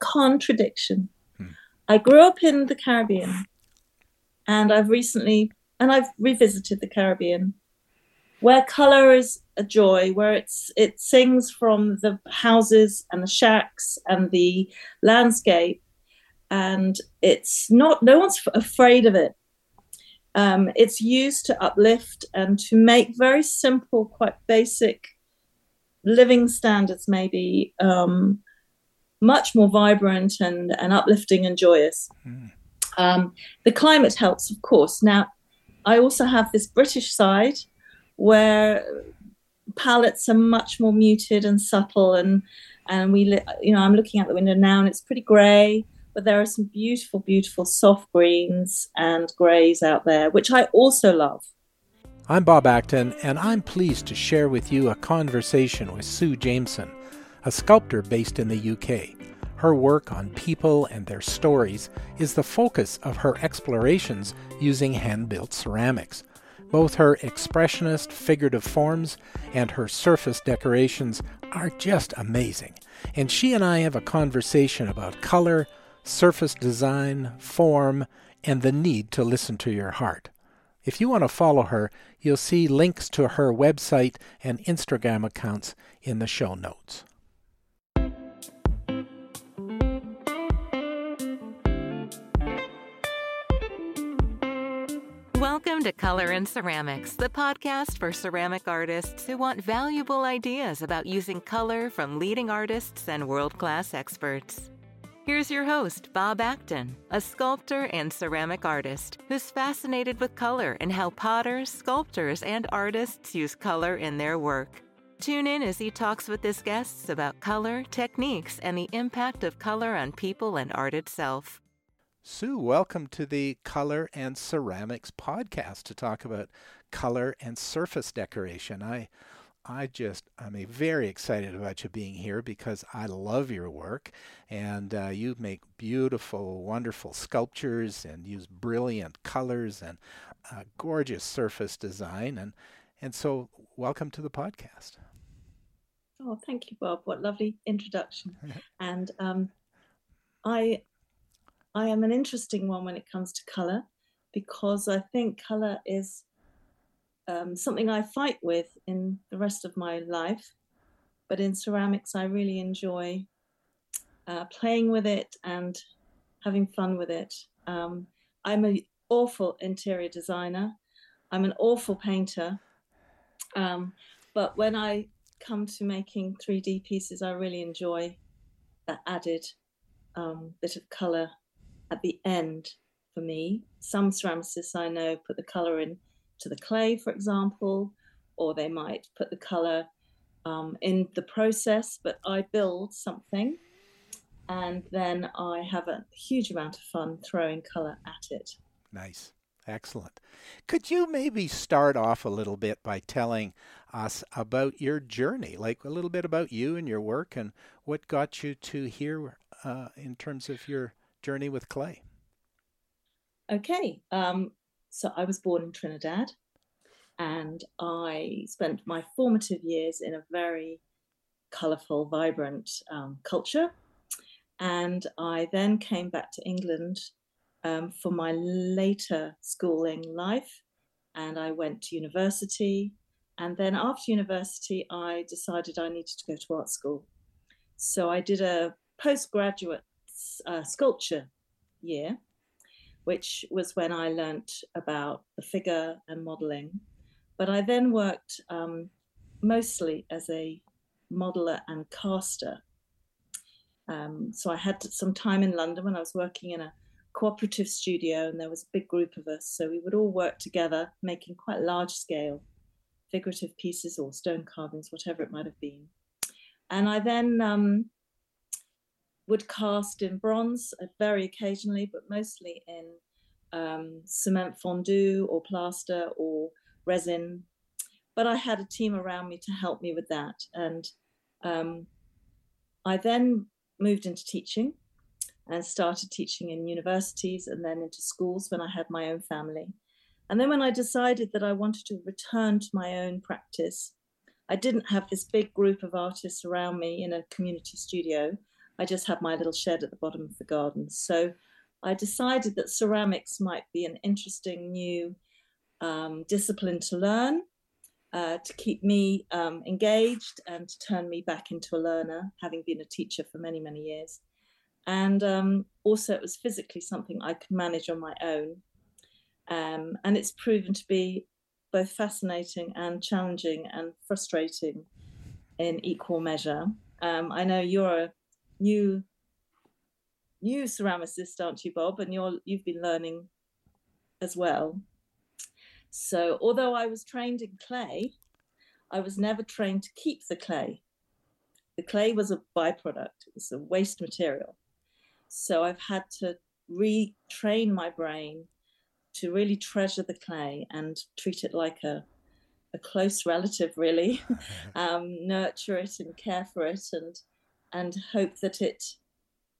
contradiction. Hmm. I grew up in the Caribbean and I've recently and I've revisited the Caribbean where color is a joy, where it's it sings from the houses and the shacks and the landscape, and it's not no one's afraid of it. Um, it's used to uplift and to make very simple, quite basic living standards, maybe um, much more vibrant and, and uplifting and joyous. Mm. Um, the climate helps, of course. Now, I also have this British side where palettes are much more muted and subtle and and we you know i'm looking out the window now and it's pretty gray but there are some beautiful beautiful soft greens and grays out there which i also love i'm bob acton and i'm pleased to share with you a conversation with Su Jameson a sculptor based in the uk her work on people and their stories is the focus of her explorations using hand built ceramics. Both her expressionist figurative forms and her surface decorations are just amazing. And she and I have a conversation about color, surface design, form, and the need to listen to your heart. If you want to follow her, you'll see links to her website and Instagram accounts in the show notes. Welcome to Color and Ceramics, the podcast for ceramic artists who want valuable ideas about using color from leading artists and world class experts. Here's your host, Bob Acton, a sculptor and ceramic artist who's fascinated with color and how potters, sculptors, and artists use color in their work. Tune in as he talks with his guests about color, techniques, and the impact of color on people and art itself. Su, welcome to the Color and Ceramics podcast to talk about color and surface decoration. I I just I'm very excited about you being here because I love your work and uh, you make beautiful, wonderful sculptures and use brilliant colors and uh, gorgeous surface design and and so welcome to the podcast. Oh, thank you, Bob. What lovely introduction. and um, I I am an interesting one when it comes to color because I think color is um, something I fight with in the rest of my life. But in ceramics, I really enjoy uh, playing with it and having fun with it. Um, I'm an awful interior designer. I'm an awful painter. Um, but when I come to making 3D pieces, I really enjoy that added um, bit of color at the end for me. Some ceramicists I know put the color in to the clay, for example, or they might put the color um, in the process, but I build something and then I have a huge amount of fun throwing color at it. Nice. Excellent. Could you maybe start off a little bit by telling us about your journey, like a little bit about you and your work and what got you to here uh, in terms of your journey with clay? Okay, um, so I was born in Trinidad and I spent my formative years in a very colourful, vibrant um, culture. And I then came back to England um, for my later schooling life. And I went to university. And then after university, I decided I needed to go to art school. So I did a postgraduate uh, sculpture year, which was when I learnt about the figure and modeling. But I then worked um, mostly as a modeler and caster. Um, so I had some time in London when I was working in a cooperative studio, and there was a big group of us. So we would all work together, making quite large scale figurative pieces or stone carvings, whatever it might have been. And I then um, would cast in bronze uh, very occasionally, but mostly in um, cement fondu or plaster or resin. But I had a team around me to help me with that. And um, I then moved into teaching and started teaching in universities and then into schools when I had my own family. And then when I decided that I wanted to return to my own practice, I didn't have this big group of artists around me in a community studio. I just had my little shed at the bottom of the garden. So I decided that ceramics might be an interesting new um, discipline to learn, uh, to keep me um, engaged and to turn me back into a learner, having been a teacher for many, many years. And um, also, it was physically something I could manage on my own. Um, and it's proven to be both fascinating and challenging and frustrating in equal measure. Um, I know you're a new new ceramicist, aren't you, Bob? And you're you've been learning as well. So although I was trained in clay, I was never trained to keep the clay. The clay was a byproduct, it was a waste material. So I've had to retrain my brain to really treasure the clay and treat it like a, a close relative, really, um, nurture it and care for it and and hope that it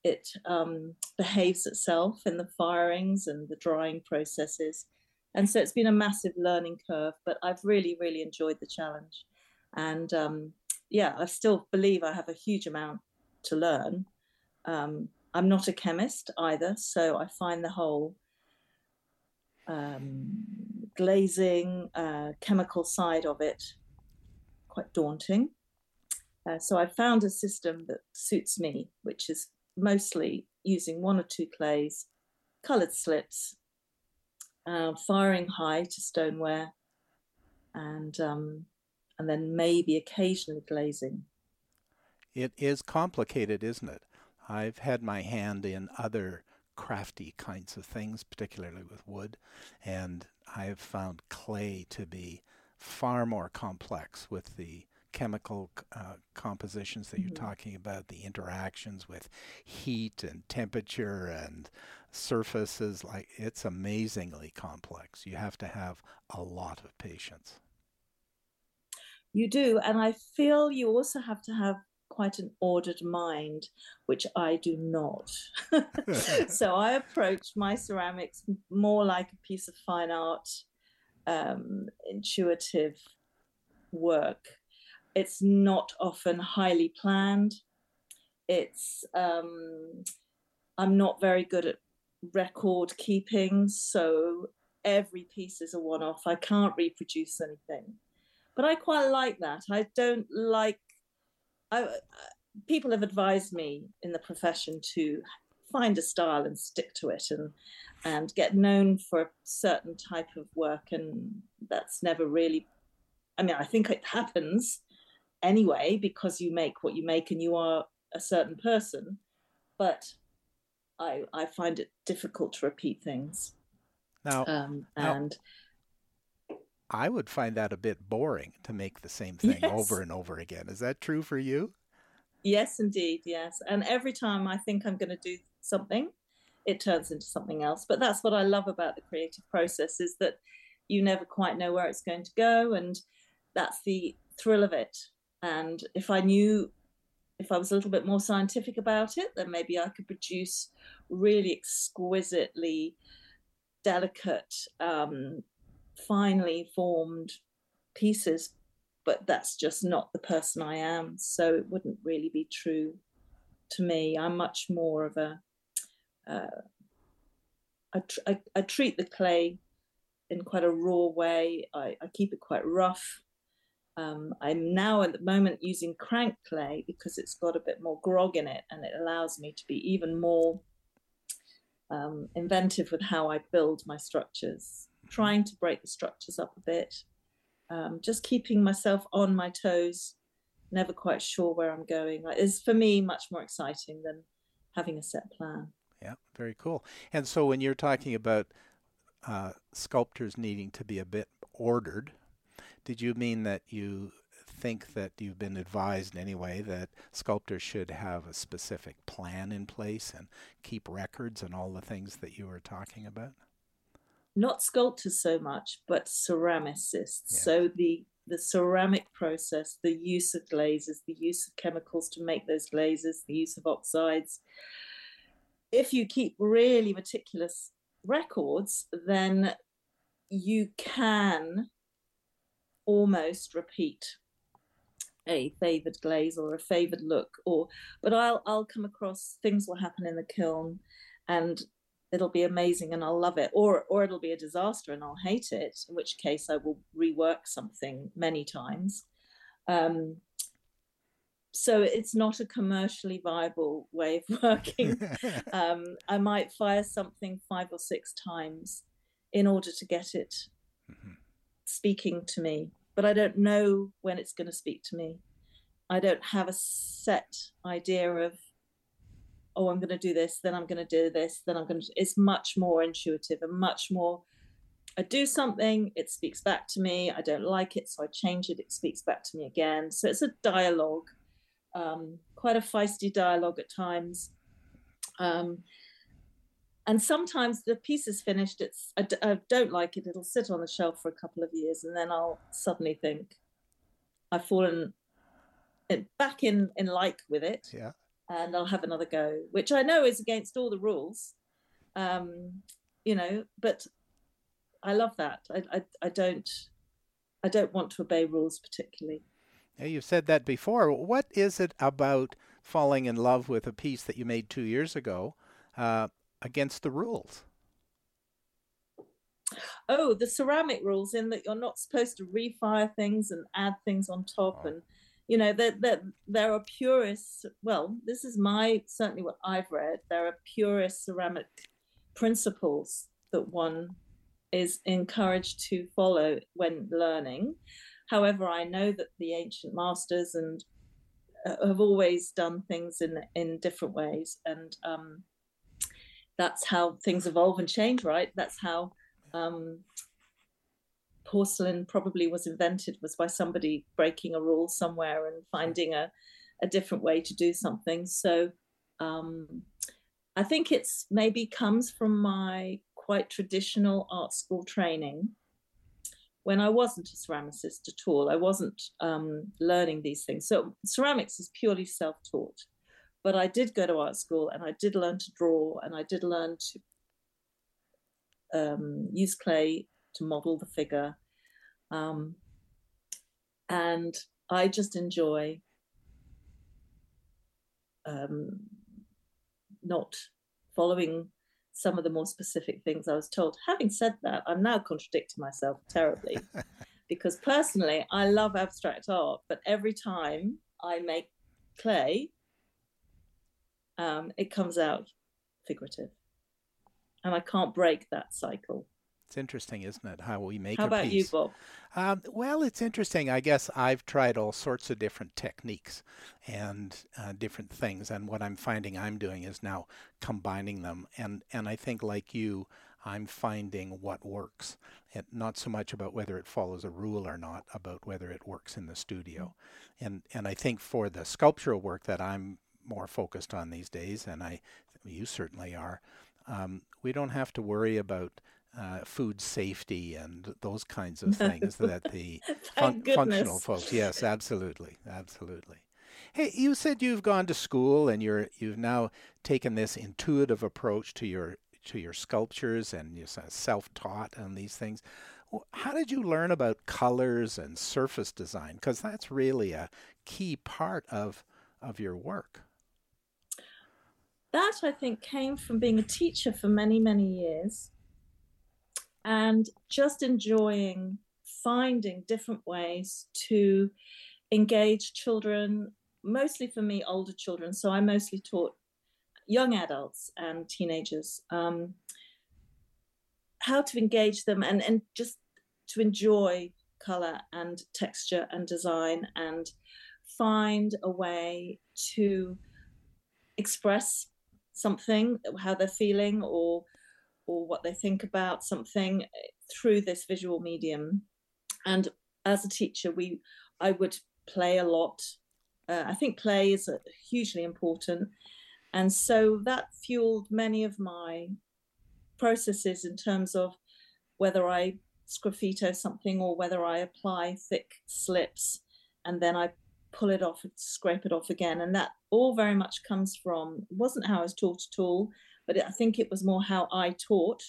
it um, behaves itself in the firings and the drying processes. And so it's been a massive learning curve, but I've really, really enjoyed the challenge. And um, yeah, I still believe I have a huge amount to learn. Um, I'm not a chemist either, so I find the whole um, glazing, uh, chemical side of it quite daunting. Uh, so I found a system that suits me, which is mostly using one or two clays, coloured slips, uh, firing high to stoneware, and um, and then maybe occasionally glazing. It is complicated, isn't it? I've had my hand in other crafty kinds of things, particularly with wood, and I've found clay to be far more complex with the chemical uh, compositions that mm-hmm. you're talking about, the interactions with heat and temperature and surfaces. Like it's amazingly complex. You have to have a lot of patience. You do, and I feel you also have to have quite an ordered mind, which I do not. so I approach my ceramics more like a piece of fine art, um, intuitive work it's not often highly planned. It's um, I'm not very good at record keeping, so every piece is a one-off. I can't reproduce anything, but I quite like that. I don't like. I, people have advised me in the profession to find a style and stick to it and and get known for a certain type of work and that's never really i mean i think it happens anyway because you make what you make and you are a certain person. But i i find it difficult to repeat things. Now um, and now, i would find that a bit boring to make the same thing yes. over and over again. Is that true for you? Yes indeed yes. And every time i think i'm going to do something it turns into something else. But that's what i love about the creative process is that you never quite know where it's going to go and that's the thrill of it and if I knew, if I was a little bit more scientific about it, then maybe I could produce really exquisitely delicate, um, finely formed pieces. But that's just not the person I am. So it wouldn't really be true to me. I'm much more of a. Uh, I, tr- I, I treat the clay in quite a raw way. I, I keep it quite rough. Um, I'm now at the moment using crank clay because it's got a bit more grog in it and it allows me to be even more um, inventive with how I build my structures, trying to break the structures up a bit, um, just keeping myself on my toes, never quite sure where I'm going. Is for me much more exciting than having a set plan. Yeah, very cool. And so when you're talking about uh, sculptors needing to be a bit ordered, did you mean that you think that you've been advised anyway that sculptors should have a specific plan in place and keep records and all the things that you were talking about? Not sculptors so much, but ceramicists. Yeah. So the the ceramic process, the use of glazes, the use of chemicals to make those glazes, the use of oxides. If you keep really meticulous records, then you can almost repeat a favored glaze or a favored look or but i'll i'll come across things will happen in the kiln and it'll be amazing and i'll love it or or it'll be a disaster and i'll hate it in which case i will rework something many times. Um, so it's not a commercially viable way of working. Um, i might fire something five or six times in order to get it mm-hmm. speaking to me but I don't know when it's going to speak to me. I don't have a set idea of, oh, I'm going to do this, then I'm going to do this, then I'm going to. It's much more intuitive and much more. I do something, it speaks back to me. I don't like it, so I change it. It speaks back to me again. So it's a dialogue, um, quite a feisty dialogue at times. Um, and sometimes the piece is finished it's I d- I don't like it it'll sit on the shelf for a couple of years and then i'll suddenly think i've fallen back in in like with it yeah. and i'll have another go which i know is against all the rules um you know but i love that. I i, I don't i don't want to obey rules particularly. Yeah, you've said that before. What is it about falling in love with a piece that you made two years ago uh, against the rules? Oh, the ceramic rules in that you're not supposed to refire things and add things on top, oh. and you know that that there are purists. Well, this is my certainly what I've read. There are purist ceramic principles that one is encouraged to follow when learning. However, I know that the ancient masters and uh, have always done things in in different ways, and um, that's how things evolve and change, right? That's how um, porcelain probably was invented was by somebody breaking a rule somewhere and finding a, a different way to do something. So um, I think it's maybe comes from my quite traditional art school training. When I wasn't a ceramicist at all, I wasn't um, learning these things. So ceramics is purely self-taught but I did go to art school and I did learn to draw and I did learn to um, use clay to model the figure. Um, and I just enjoy um, not following some of the more specific things I was told. Having said that, I'm now contradicting myself terribly because personally, I love abstract art, but every time I make clay, um, it comes out figurative. And I can't break that cycle. It's interesting, isn't it? How we make How about piece. you, Bob? Um, well, it's interesting. I guess I've tried all sorts of different techniques and uh, different things, and what I'm finding I'm doing is now combining them. And and I think, like you, I'm finding what works. It, not so much about whether it follows a rule or not, about whether it works in the studio. And and I think for the sculptural work that I'm more focused on these days, and I, you certainly are. Um, we don't have to worry about uh, food safety and those kinds of things that the fun- functional folks. Yes, absolutely, absolutely. Hey, you said you've gone to school and you're you've now taken this intuitive approach to your to your sculptures and you're self-taught on these things. How did you learn about colors and surface design? Because that's really a key part of of your work that I think came from being a teacher for many, many years and just enjoying finding different ways to engage children, mostly for me, older children. So I mostly taught young adults and teenagers um, how to engage them and, and just to enjoy color and texture and design and find a way to express something, how they're feeling or or what they think about something through this visual medium. And as a teacher, we I would play a lot. Uh, I think play is hugely important, and so that fueled many of my processes in terms of whether I sgraffito something or whether I apply thick slips and then I pull it off and scrape it off again. And that all very much comes from, wasn't how I was taught at all, but I think it was more how I taught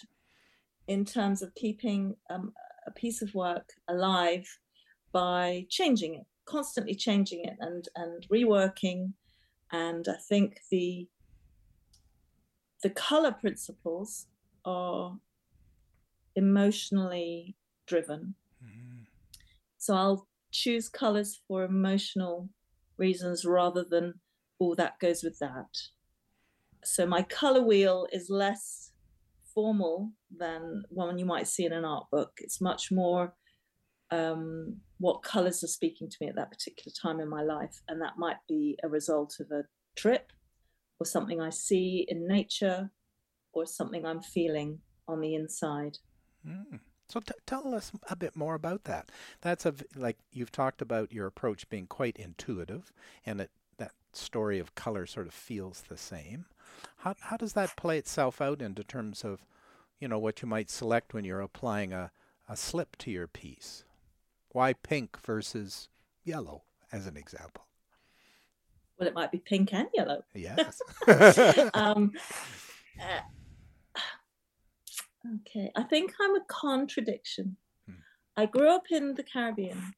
in terms of keeping um, a piece of work alive by changing it, constantly changing it and and reworking and i think the the color principles are emotionally driven mm-hmm. so i'll choose colors for emotional reasons rather than oh that goes with that so my color wheel is less formal than one you might see in an art book it's much more um, what colors are speaking to me at that particular time in my life. And that might be a result of a trip or something I see in nature or something I'm feeling on the inside. Mm. So t- tell us a bit more about that. That's a like you've talked about your approach being quite intuitive, and it, that story of color sort of feels the same. How how does that play itself out into terms of, you know, what you might select when you're applying a, a slip to your piece? Why pink versus yellow, as an example? Well, it might be pink and yellow. Yes. um, uh, okay, I think I'm a contradiction. Hmm. I grew up in the Caribbean,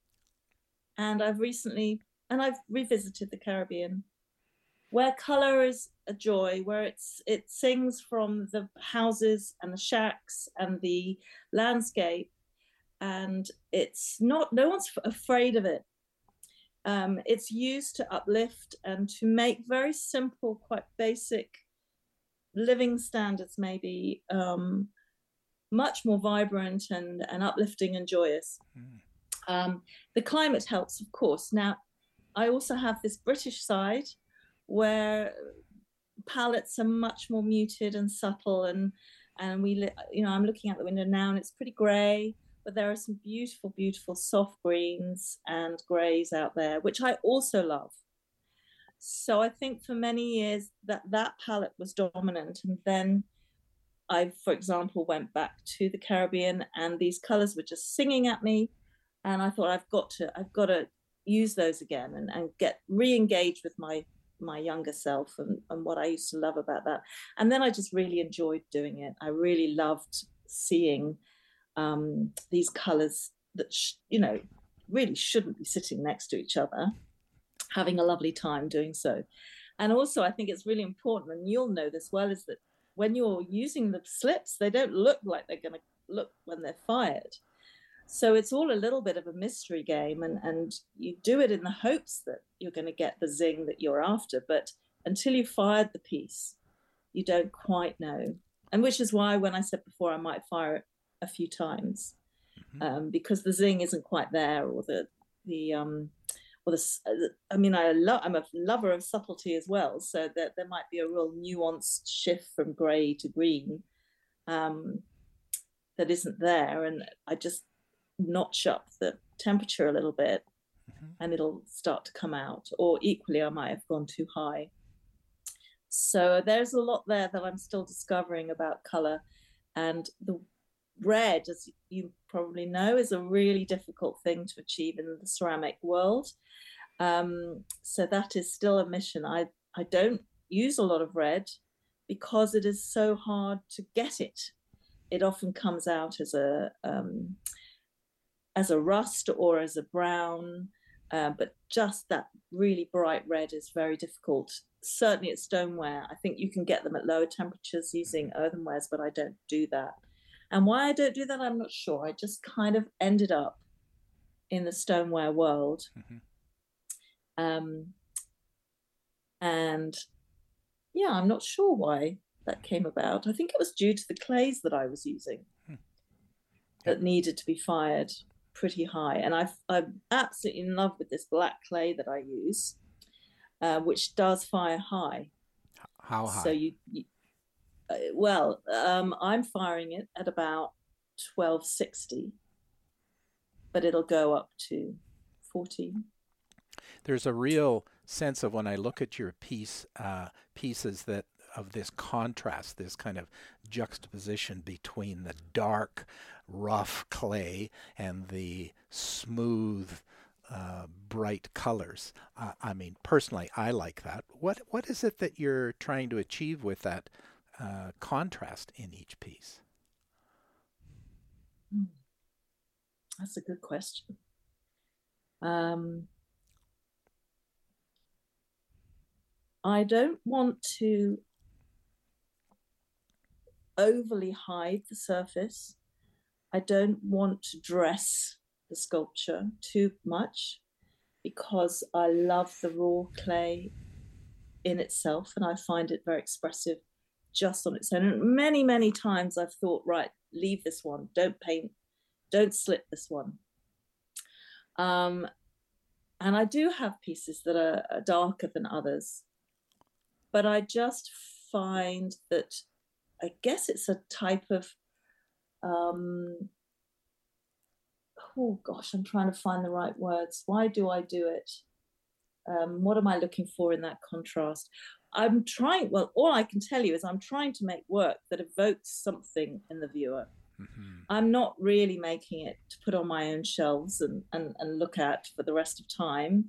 and I've recently and I've revisited the Caribbean, where color is a joy, where it's it sings from the houses and the shacks and the landscape and it's not no one's afraid of it um, it's used to uplift and to make very simple quite basic living standards maybe um, much more vibrant and, and uplifting and joyous mm. um, the climate helps of course now i also have this british side where palettes are much more muted and subtle and and we you know i'm looking out the window now and it's pretty gray but there are some beautiful, beautiful soft greens and greys out there, which I also love. So I think for many years that that palette was dominant, and then I, for example, went back to the Caribbean, and these colors were just singing at me, and I thought I've got to, I've got to use those again and, and get re-engaged with my my younger self and, and what I used to love about that. And then I just really enjoyed doing it. I really loved seeing um, these colors that sh- you know really shouldn't be sitting next to each other having a lovely time doing so and also i think it's really important and you'll know this well is that when you're using the slips they don't look like they're going to look when they're fired so it's all a little bit of a mystery game and and you do it in the hopes that you're going to get the zing that you're after but until you fired the piece you don't quite know and which is why when i said before i might fire it a few times mm-hmm. um, because the zing isn't quite there or the the um or the uh, I mean I love I'm a lover of subtlety as well so that there might be a real nuanced shift from grey to green um, that isn't there and I just notch up the temperature a little bit mm-hmm. and it'll start to come out or equally I might have gone too high so there's a lot there that I'm still discovering about color and the red, as you probably know, is a really difficult thing to achieve in the ceramic world. Um, so that is still a mission. I, I don't use a lot of red because it is so hard to get it. It often comes out as a um, as a rust or as a brown, uh, but just that really bright red is very difficult. Certainly at stoneware, I think you can get them at lower temperatures using earthenwares, but I don't do that. And why I don't do that, I'm not sure. I just kind of ended up in the stoneware world. Mm-hmm. Um, and yeah, I'm not sure why that came about. I think it was due to the clays that I was using hmm. that needed to be fired pretty high. And i am absolutely in love with this black clay that I use, uh, which does fire high. How high? So you, you well, um, I'm firing it at about 1260, but it'll go up to 14. There's a real sense of when I look at your piece uh, pieces that of this contrast, this kind of juxtaposition between the dark, rough clay and the smooth, uh, bright colors. Uh, I mean, personally, I like that. What what is it that you're trying to achieve with that uh, contrast in each piece? Hmm. That's a good question. Um, I don't want to overly hide the surface. I don't want to dress the sculpture too much because I love the raw clay in itself and I find it very expressive just on its own. And many, many times I've thought, right, leave this one, don't paint, don't slip this one. Um, and I do have pieces that are, are darker than others, but I just find that I guess it's a type of um, oh gosh, I'm trying to find the right words. Why do I do it? Um, what am I looking for in that contrast? I'm trying, well, all I can tell you is I'm trying to make work that evokes something in the viewer. Mm-hmm. I'm not really making it to put on my own shelves and, and, and look at for the rest of time.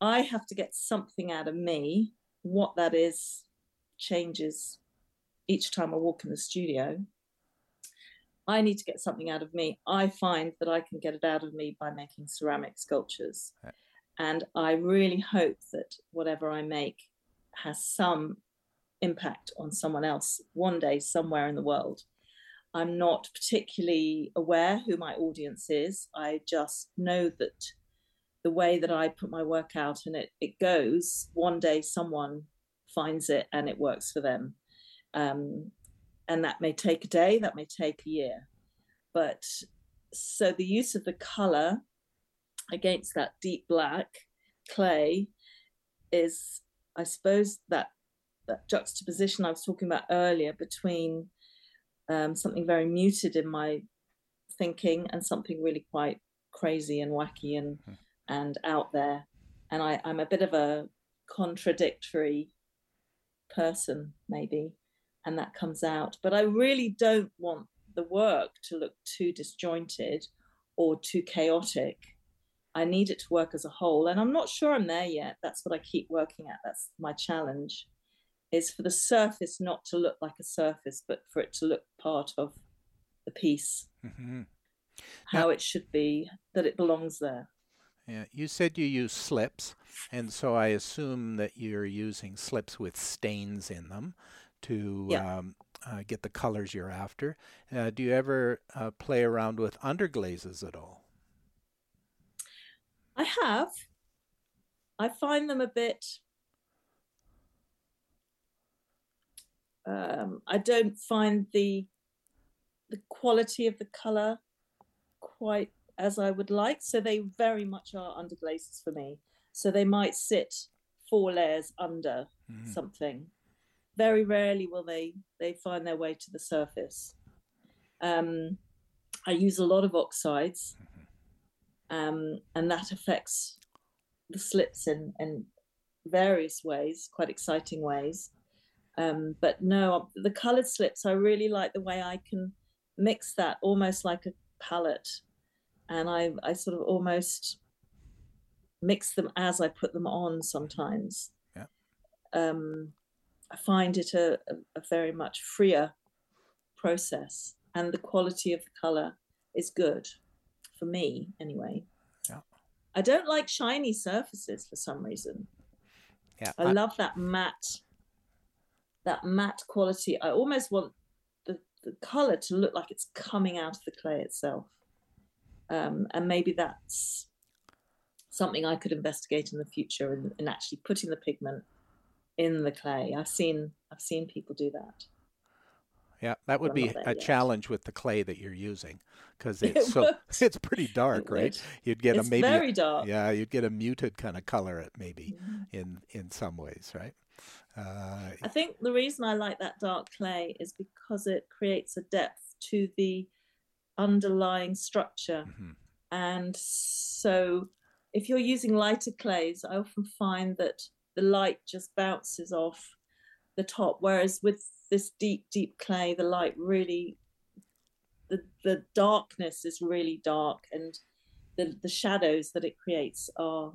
I have to get something out of me. What that is changes each time I walk in the studio. I need to get something out of me. I find that I can get it out of me by making ceramic sculptures. And I really hope that whatever I make has some impact on someone else one day somewhere in the world. I'm not particularly aware who my audience is. I just know that the way that I put my work out and it, it goes, one day someone finds it and it works for them. Um, and that may take a day, that may take a year. But so the use of the color against that deep black clay is, I suppose, that that juxtaposition I was talking about earlier between um, something very muted in my thinking and something really quite crazy and wacky and hmm. and out there. And I, I'm a bit of a contradictory person, maybe and that comes out. But I really don't want the work to look too disjointed or too chaotic. I need it to work as a whole. And I'm not sure I'm there yet. That's what I keep working at. That's my challenge is for the surface not to look like a surface, but for it to look part of the piece. Mm-hmm. How now, it should be, that it belongs there. Yeah, you said you use slips, and so I assume that you're using slips with stains in them to yeah. um, uh, get the colors you're after. Uh, do you ever uh, play around with underglazes at all? I have. I find them a bit. Um, I don't find the the quality of the color quite as I would like. So they very much are underglazes for me. So they might sit four layers under mm-hmm. something very rarely will they they find their way to the surface. Um, I use a lot of oxides, um, and that affects the slips in, in various ways, quite exciting ways. Um, but no, the colored slips, I really like the way I can mix that almost like a palette. And I, I sort of almost mix them as I put them on sometimes. Yeah. Um, I find it a, a, a very much freer process, and the quality of the color is good for me anyway. Yeah. I don't like shiny surfaces for some reason. Yeah, I, I love that matte, that matte quality. I almost want the, the color to look like it's coming out of the clay itself. Um, and maybe that's something I could investigate in the future and, in actually putting the pigment in the clay. I've seen I've seen people do that. Yeah, that would be a yet. challenge with the clay that you're using because it's it so it's pretty dark, it right? You'd get it's a maybe very dark. Yeah, you'd get a muted kind of color it maybe mm-hmm. in in some ways, right? Uh, I think the reason I like that dark clay is because it creates a depth to the underlying structure, mm-hmm. and so if you're using lighter clays, I often find that the light just bounces off the top. Whereas with this deep, deep clay, the light really, the the darkness is really dark, and the the shadows that it creates are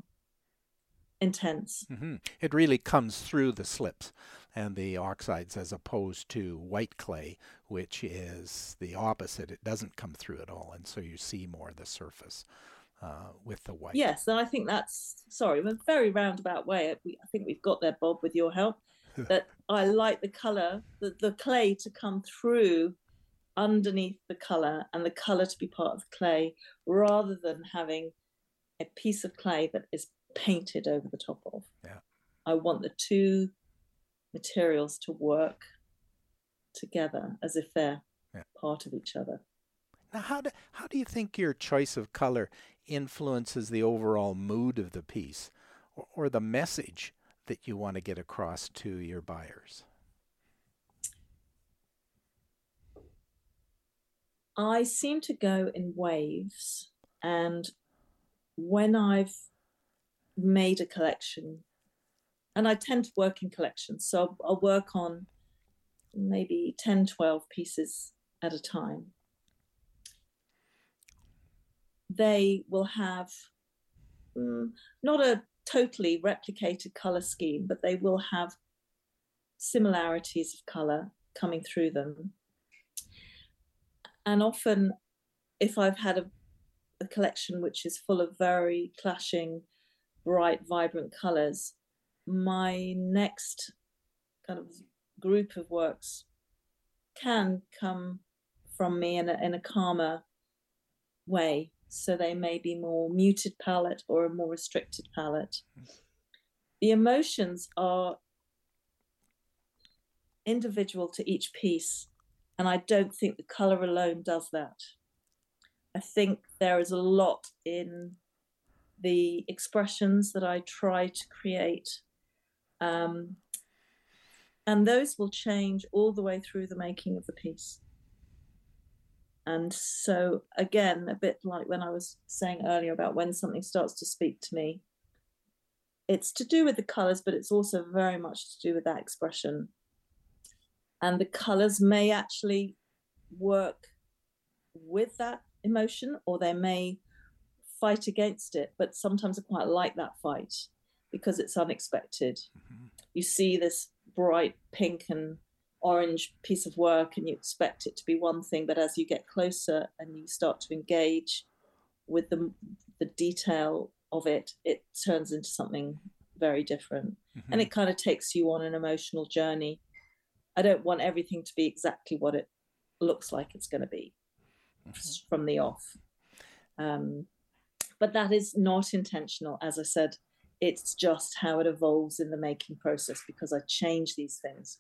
intense. Mm-hmm. It really comes through the slips and the oxides as opposed to white clay, which is the opposite. It doesn't come through at all, and so you see more of the surface. uh, with the white. Yes, and I think that's sorry, a very roundabout way. We, I think we've got there, Bob, with your help. That I like the color, the, the clay to come through underneath the color and the color to be part of the clay rather than having a piece of clay that is painted over the top of. Yeah. I want the two materials to work together as if they're yeah. part of each other. Now, how do, how do you think your choice of color influences the overall mood of the piece or, or the message that you want to get across to your buyers? I seem to go in waves, and when I've made a collection, and I tend to work in collections, so I'll work on maybe 10, 12 pieces at a time. They will have mm, not a totally replicated color scheme, but they will have similarities of color coming through them. And often, if I've had a, a collection which is full of very clashing, bright, vibrant colors, my next kind of group of works can come from me in a, in a calmer way so they may be more muted palette or a more restricted palette. The emotions are individual to each piece, and I don't think the color alone does that. I think there is a lot in the expressions that I try to create. Um, and those will change all the way through the making of the piece. And so, again, a bit like when I was saying earlier about when something starts to speak to me, it's to do with the colors, but it's also very much to do with that expression. And the colors may actually work with that emotion, or they may fight against it. But sometimes I quite like that fight because it's unexpected. Mm-hmm. You see this bright pink and orange piece of work and you expect it to be one thing, but as you get closer and you start to engage with the, the detail of it, it turns into something very different. Mm-hmm. And it kind of takes you on an emotional journey. I don't want everything to be exactly what it looks like it's going to be mm-hmm. from the off. Um, but that is not intentional. As I said, it's just how it evolves in the making process because I change these things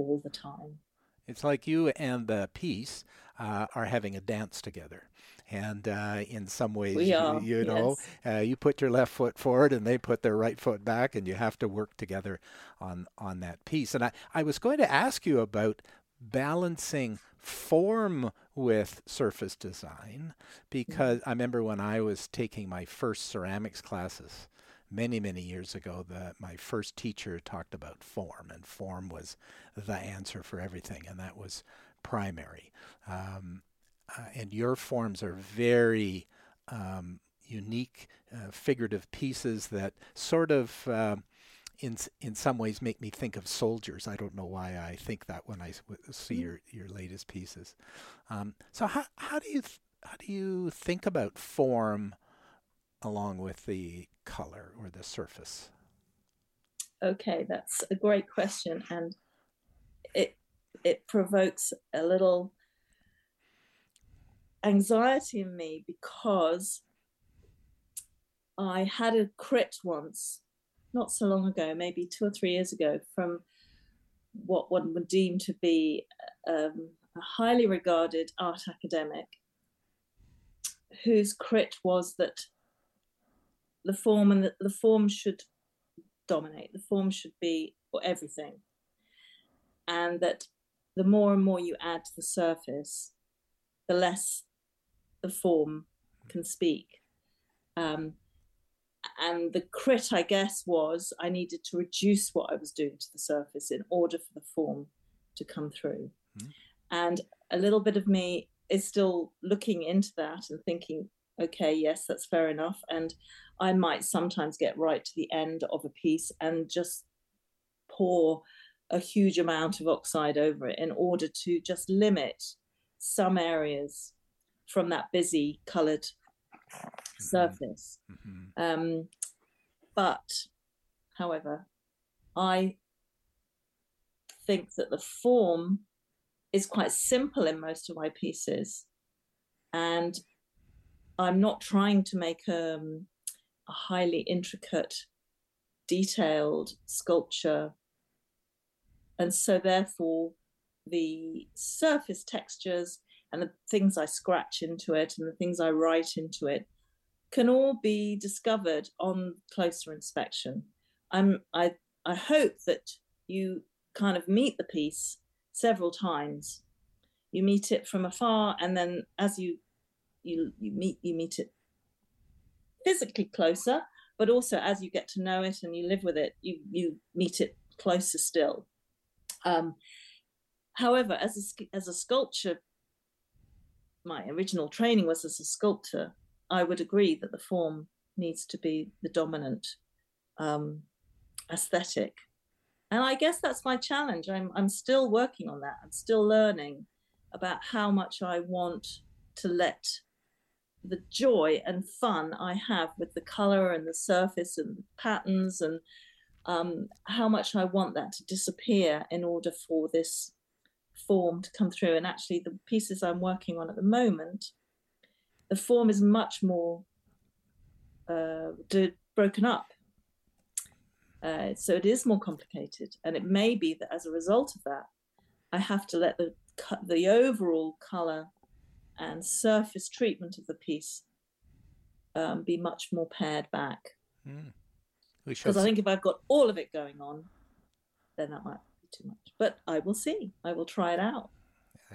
all the time. It's like you and the piece uh, are having a dance together. And uh, in some ways, you, you know, yes. uh, you put your left foot forward and they put their right foot back, and you have to work together on, on that piece. And I, I was going to ask you about balancing form with surface design because. I remember when I was taking my first ceramics classes many, many years ago, the, my first teacher talked about form, and form was the answer for everything, and that was primary. Um, uh, and your forms are very um, unique, uh, figurative pieces that sort of. Uh, in in some ways, make me think of soldiers. I don't know why I think that when I see mm. your your latest pieces. Um, so how how do you th- how do you think about form along with the color or the surface? Okay, that's a great question, and it it provokes a little anxiety in me because I had a crit once, not so long ago, maybe two or three years ago, from what one would deem to be um, a highly regarded art academic whose crit was that the form and the, the form should dominate. The form should be for everything. And that the more and more you add to the surface, the less the form can speak. Um, and the crit, I guess, was I needed to reduce what I was doing to the surface in order for the form to come through. Mm. And a little bit of me is still looking into that and thinking, okay, yes, that's fair enough. And I might sometimes get right to the end of a piece and just pour a huge amount of oxide over it in order to just limit some areas from that busy colored mm-hmm. surface. Mm-hmm. Um, but, however, I think that the form is quite simple in most of my pieces. And I'm not trying to make um, a highly intricate, detailed sculpture. And so, therefore, the surface textures and the things I scratch into it and the things I write into it can all be discovered on closer inspection. I'm, I, I hope that you kind of meet the piece several times. You meet it from afar, and then as you you you meet you meet it physically closer, but also as you get to know it and you live with it, you you meet it closer still. Um, however, as a as a sculpture, my original training was as a sculptor. I would agree that the form needs to be the dominant um, aesthetic and I guess that's my challenge. I'm I'm still working on that. I'm still learning about how much I want to let the joy and fun I have with the color and the surface and the patterns and um, how much I want that to disappear in order for this form to come through. And actually, the pieces I'm working on at the moment, the form is much more uh, broken up uh, so it is more complicated, and it may be that as a result of that, I have to let the the overall color and surface treatment of the piece um, be much more pared back. Mm. Because I think if I've got all of it going on, then that might be too much. But I will see. I will try it out.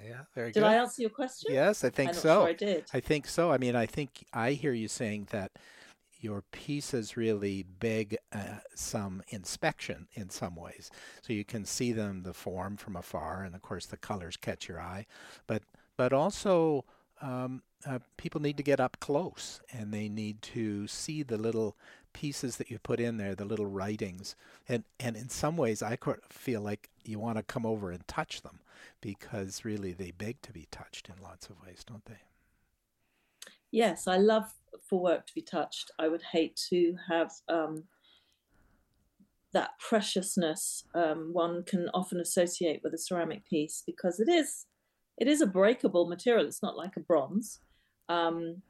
Yeah, very did good. Did I answer your question? Yes, I think so. Sure I did. I think so. I mean, I think I hear you saying that your pieces really beg uh, some inspection in some ways. So you can see them, the form from afar, and of course the colors catch your eye. But but also um, uh, people need to get up close and they need to see the little pieces that you put in there, the little writings. And and in some ways, I feel like you want to come over and touch them because really they beg to be touched in lots of ways, don't they? Yes, I love for work to be touched. I would hate to have um, that preciousness um, one can often associate with a ceramic piece because it is it is a breakable material. It's not like a bronze, um,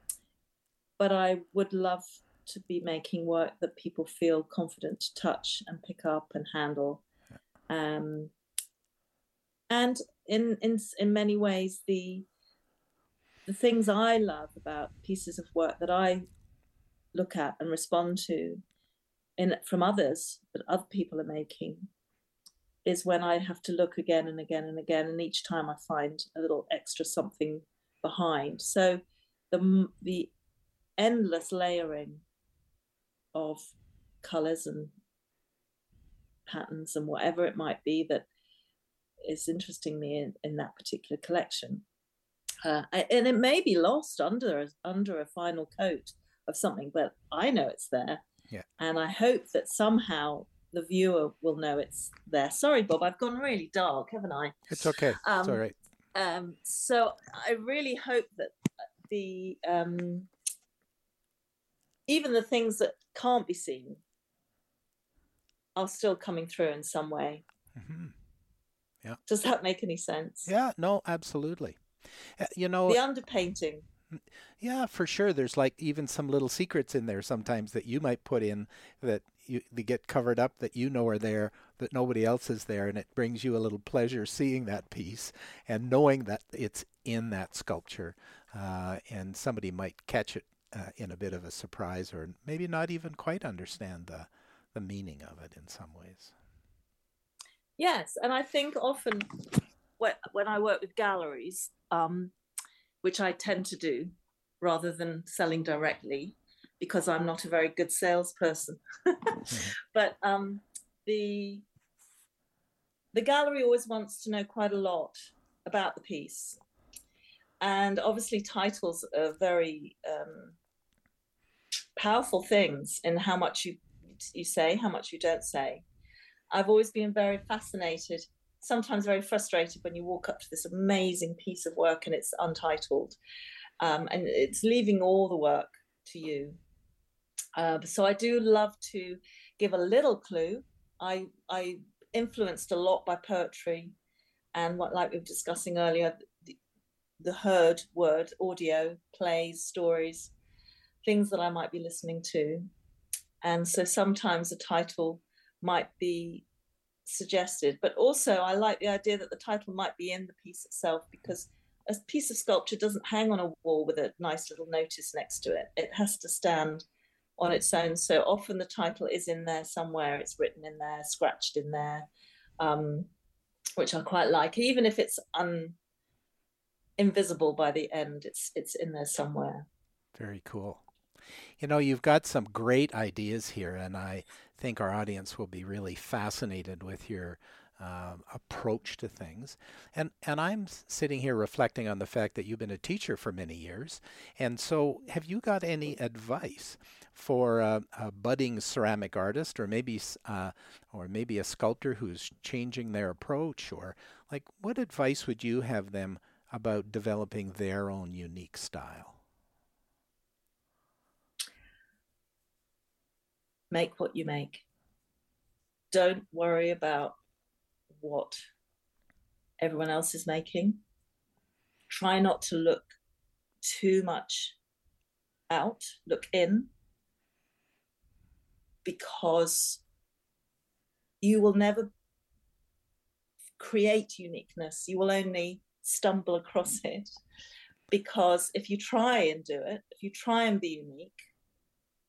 but I would love to be making work that people feel confident to touch and pick up and handle. Um, and in in in many ways, the the things I love about pieces of work that I look at and respond to in from others that other people are making is when I have to look again and again and again, and each time I find a little extra something behind. So the the endless layering of colors and patterns and whatever it might be that is interesting me in, in that particular collection uh, and it may be lost under under a final coat of something, but I know it's there. Yeah. And I hope that somehow the viewer will know it's there. Sorry, Bob, I've gone really dark, haven't I? It's okay. Um, it's all right. Um, so I really hope that the um, even the things that can't be seen are still coming through in some way. Mm-hmm. Yeah. Does that make any sense? Yeah. No. Absolutely. Uh, you know, the underpainting. Yeah, for sure. There's like even some little secrets in there sometimes that you might put in that you they get covered up that you know are there that nobody else is there, and it brings you a little pleasure seeing that piece and knowing that it's in that sculpture, uh, and somebody might catch it uh, in a bit of a surprise or maybe not even quite understand the the meaning of it in some ways. Yes, and I think often when I work with galleries, um, which I tend to do rather than selling directly because I'm not a very good salesperson. mm-hmm. But um, the the gallery always wants to know quite a lot about the piece, and obviously titles are very um, powerful things in how much you you say, how much you don't say. I've always been very fascinated sometimes very frustrated when you walk up to this amazing piece of work and it's untitled um, and it's leaving all the work to you. Uh, so I do love to give a little clue. I I influenced a lot by poetry, and what like we were discussing earlier, the, the heard word, audio, plays, stories, things that I might be listening to, and so sometimes a title might be suggested, but also I like the idea that the title might be in the piece itself because a piece of sculpture doesn't hang on a wall with a nice little notice next to it. It has to stand on its own. So often the title is in there somewhere. It's written in there, scratched in there, um, which I quite like. Even if it's un invisible by the end, it's it's in there somewhere. Very cool. You know, you've got some great ideas here, and I think our audience will be really fascinated with your um, approach to things. And and I'm sitting here reflecting on the fact that you've been a teacher for many years. And so, have you got any advice for a, a budding ceramic artist, or maybe uh, or maybe a sculptor who's changing their approach, or like what advice would you have them about developing their own unique style? Make what you make. Don't worry about what everyone else is making. Try not to look too much out, look in, because you will never create uniqueness. You will only stumble across mm. it. Because if you try and do it, if you try and be unique,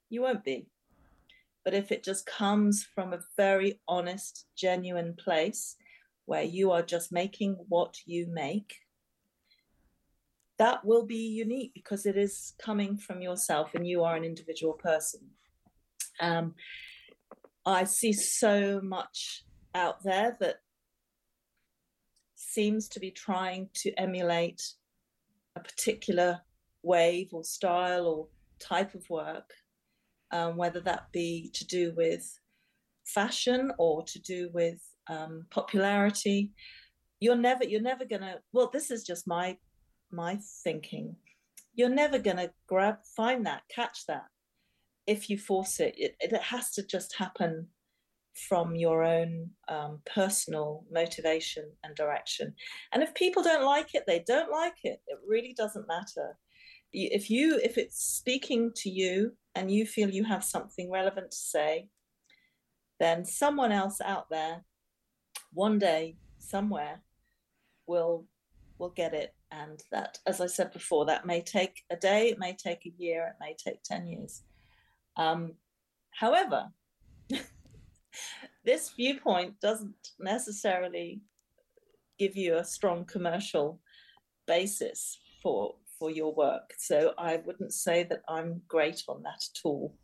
you won't be. But if it just comes from a very honest, genuine place where you are just making what you make, that will be unique because it is coming from yourself and you are an individual person. Um, I see so much out there that seems to be trying to emulate a particular wave or style or type of work, um, whether that be to do with fashion or to do with um, popularity. You're never you're never gonna well this is just my my thinking. You're never gonna grab find that catch that if you force it it, it has to just happen from your own um, personal motivation and direction. And if people don't like it they don't like it. It really doesn't matter. If you if it's speaking to you and you feel you have something relevant to say then someone else out there one day somewhere will will get it. And that as i said before that may take a day it may take a year it may take 10 years um, however this viewpoint doesn't necessarily give you a strong commercial basis for for your work so i wouldn't say that i'm great on that at all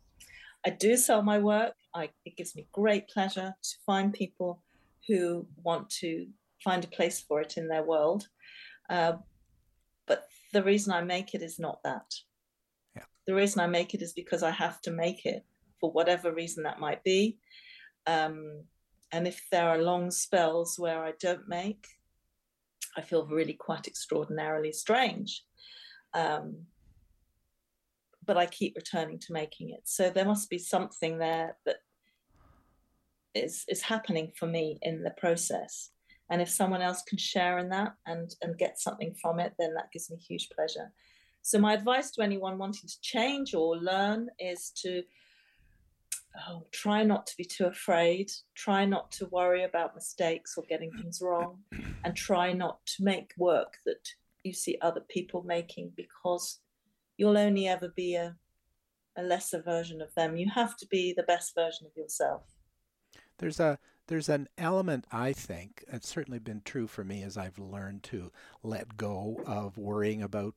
i do sell my work I, it gives me great pleasure to find people who want to find a place for it in their world. Uh, but the reason I make it is not that. The reason I make it is because I have to make it for whatever reason that might be. Um, and if there are long spells where I don't make, I feel really quite extraordinarily strange. Um, but I keep returning to making it. So there must be something there that is is happening for me in the process and if someone else can share in that and and get something from it then that gives me huge pleasure so my advice to anyone wanting to change or learn is to oh, try not to be too afraid. Try not to worry about mistakes or getting things wrong. And try not to make work that you see other people making because you'll only ever be a, a lesser version of them. You have to be the best version of yourself. There's a there's an element I think it's certainly been true for me as I've learned to let go of worrying about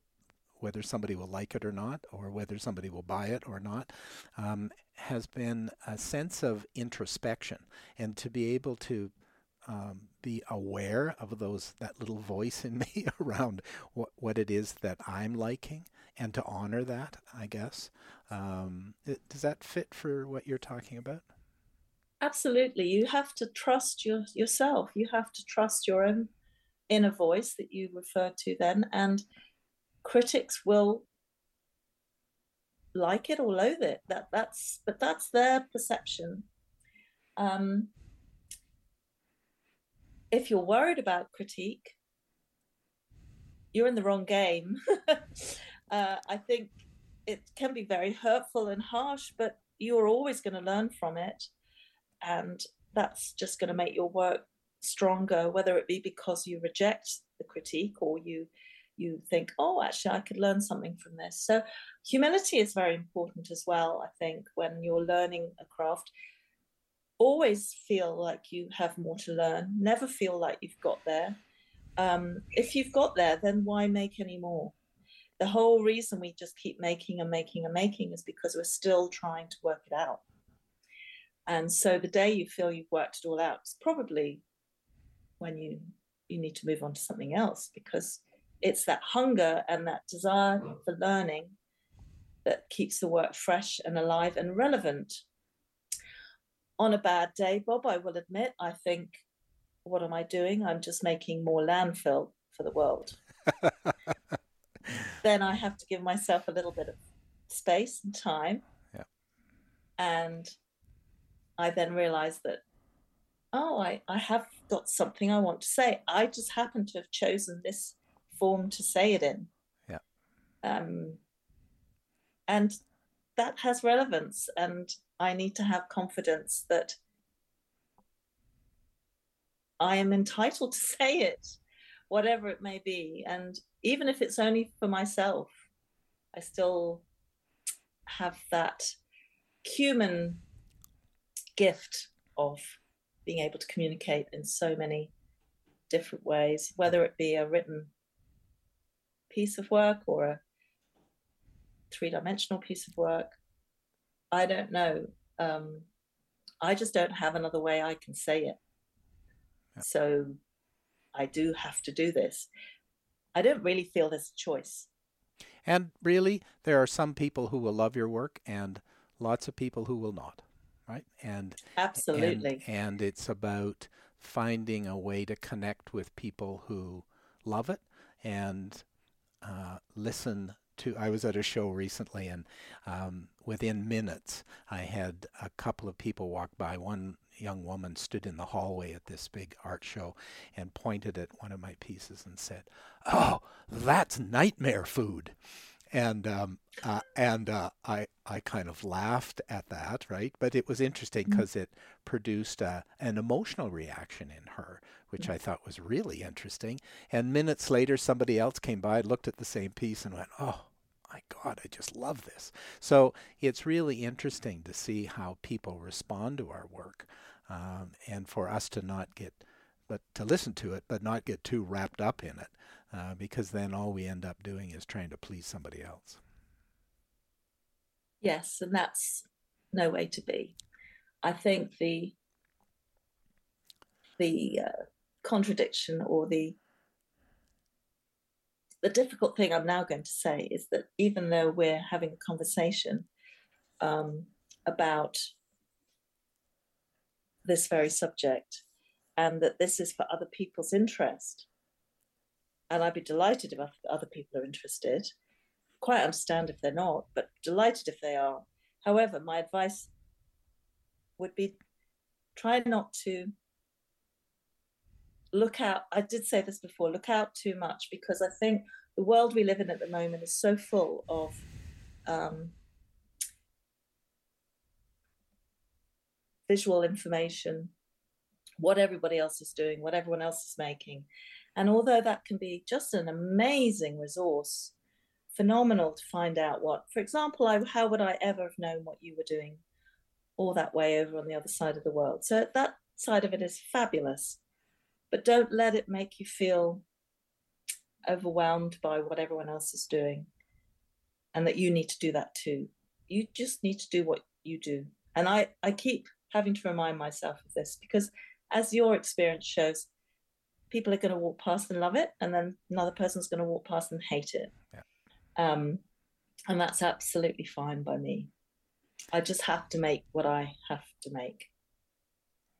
whether somebody will like it or not, or whether somebody will buy it or not, um, has been a sense of introspection and to be able to um, be aware of those that little voice in me around what what it is that I'm liking and to honor that. I guess um, it, does that fit for what you're talking about? absolutely you have to trust your, yourself you have to trust your own inner voice that you referred to then and critics will like it or loathe it. That that's but that's their perception. Um, if you're worried about critique, you're in the wrong game. uh, I think it can be very hurtful and harsh, but you're always going to learn from it. And that's just going to make your work stronger, whether it be because you reject the critique or you you think, oh, actually, I could learn something from this. So, humility is very important as well, I think, when you're learning a craft. Always feel like you have more to learn, never feel like you've got there. Um, if you've got there, then why make any more? The whole reason we just keep making and making and making is because we're still trying to work it out. And so the day you feel you've worked it all out is probably when you you need to move on to something else because it's that hunger and that desire mm. for learning that keeps the work fresh and alive and relevant. On a bad day, Bob, I will admit, I think, what am I doing? I'm just making more landfill for the world. then I have to give myself a little bit of space and time. Yeah. And I then realize that, oh, I, I have got something I want to say. I just happen to have chosen this form to say it in. Yeah. Um, and that has relevance, and I need to have confidence that I am entitled to say it, whatever it may be. And even if it's only for myself, I still have that human gift of being able to communicate in so many different ways, whether it be a written piece of work or a three dimensional piece of work. I don't know. Um, I just don't have another way I can say it. Yeah. So I do have to do this. I don't really feel there's a choice. And really, there are some people who will love your work and lots of people who will not, right? And absolutely. And, and it's about finding a way to connect with people who love it and uh, listen to. I was at a show recently, and um, within minutes, I had a couple of people walk by. One young woman stood in the hallway at this big art show and pointed at one of my pieces and said, "Oh, that's nightmare food." And um, uh, and uh, I I kind of laughed at that, right? But it was interesting because mm-hmm. it produced uh, an emotional reaction in her, which mm-hmm. I thought was really interesting. And minutes later, somebody else came by, looked at the same piece, and went, "Oh." My God, I just love this. So it's really interesting to see how people respond to our work, um, and for us to not get, but to listen to it, but not get too wrapped up in it. Uh, because then all we end up doing is trying to please somebody else. Yes, and that's no way to be. I think the the uh, contradiction or the the difficult thing I'm now going to say is that even though we're having a conversation um, about this very subject, and that this is for other people's interest, and I'd be delighted if other people are interested. Quite understand if they're not, but delighted if they are. However, my advice would be try not to look out. I did say this before look out too much because I think the world we live in at the moment is so full of um, visual information, what everybody else is doing, what everyone else is making. And although that can be just an amazing resource, phenomenal to find out what, for example, I, how would I ever have known what you were doing all that way over on the other side of the world? So that side of it is fabulous, but don't let it make you feel overwhelmed by what everyone else is doing and that you need to do that too. You just need to do what you do. And I, I keep having to remind myself of this because as your experience shows, people are going to walk past and love it, and then another person's going to walk past and hate it. Yeah. Um, and that's absolutely fine by me. I just have to make what I have to make.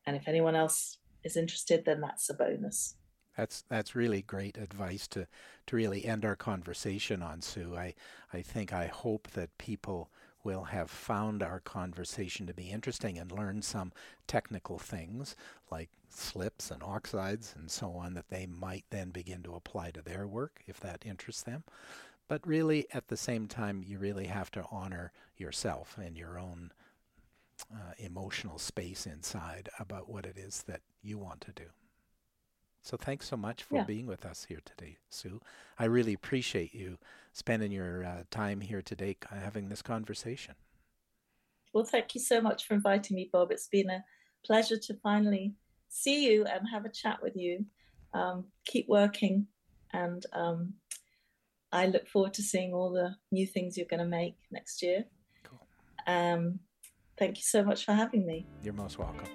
And if anyone else is interested, then that's a bonus. That's that's really great advice to to really end our conversation on, Su. I I think I hope that people will have found our conversation to be interesting and learned some technical things like slips and oxides and so on that they might then begin to apply to their work if that interests them. But really, at the same time, you really have to honor yourself and your own uh, emotional space inside about what it is that you want to do. So thanks so much for yeah. being with us here today, Su. I really appreciate you spending your uh, time here today having this conversation. Well, thank you so much for inviting me, Bob. It's been a pleasure to finally see you and have a chat with you. Um, keep working, and um, I look forward to seeing all the new things you're going to make next year. Cool. Um, thank you so much for having me. You're most welcome.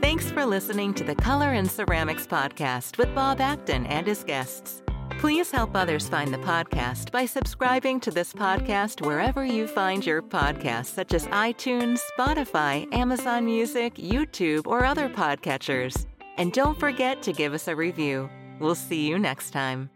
Thanks for listening to the Color and Ceramics podcast with Bob Acton and his guests. Please help others find the podcast by subscribing to this podcast wherever you find your podcasts, such as iTunes, Spotify, Amazon Music, YouTube, or other podcatchers. And don't forget to give us a review. We'll see you next time.